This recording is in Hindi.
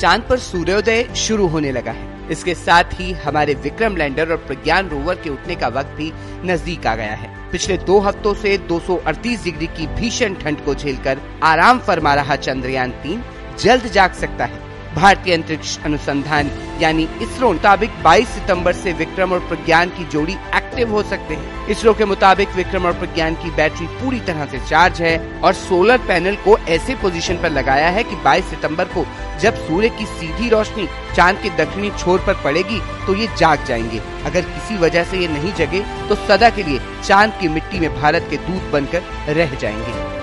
चाँद पर सूर्योदय शुरू होने लगा है। इसके साथ ही हमारे विक्रम लैंडर और प्रज्ञान रोवर के उठने का वक्त भी नज़दीक आ गया है। पिछले दो हफ्तों से 238 डिग्री की भीषण ठंड को झेलकर आराम फरमा रहा चंद्रयान तीन जल्द जाग सकता है। भारतीय अंतरिक्ष अनुसंधान यानी इसरो मुताबिक 22 सितंबर से विक्रम और प्रज्ञान की जोड़ी एक्टिव हो सकते हैं। इसरो के मुताबिक विक्रम और प्रज्ञान की बैटरी पूरी तरह से चार्ज है और सोलर पैनल को ऐसे पोजीशन पर लगाया है कि 22 सितंबर को जब सूर्य की सीधी रोशनी चाँद के दक्षिणी छोर पर पड़ेगी तो ये जाग जाएँगे। अगर किसी वजह से ये नहीं जगे तो सदा के लिए चाँद की मिट्टी में भारत के दूध बनकर रह जाएँगे।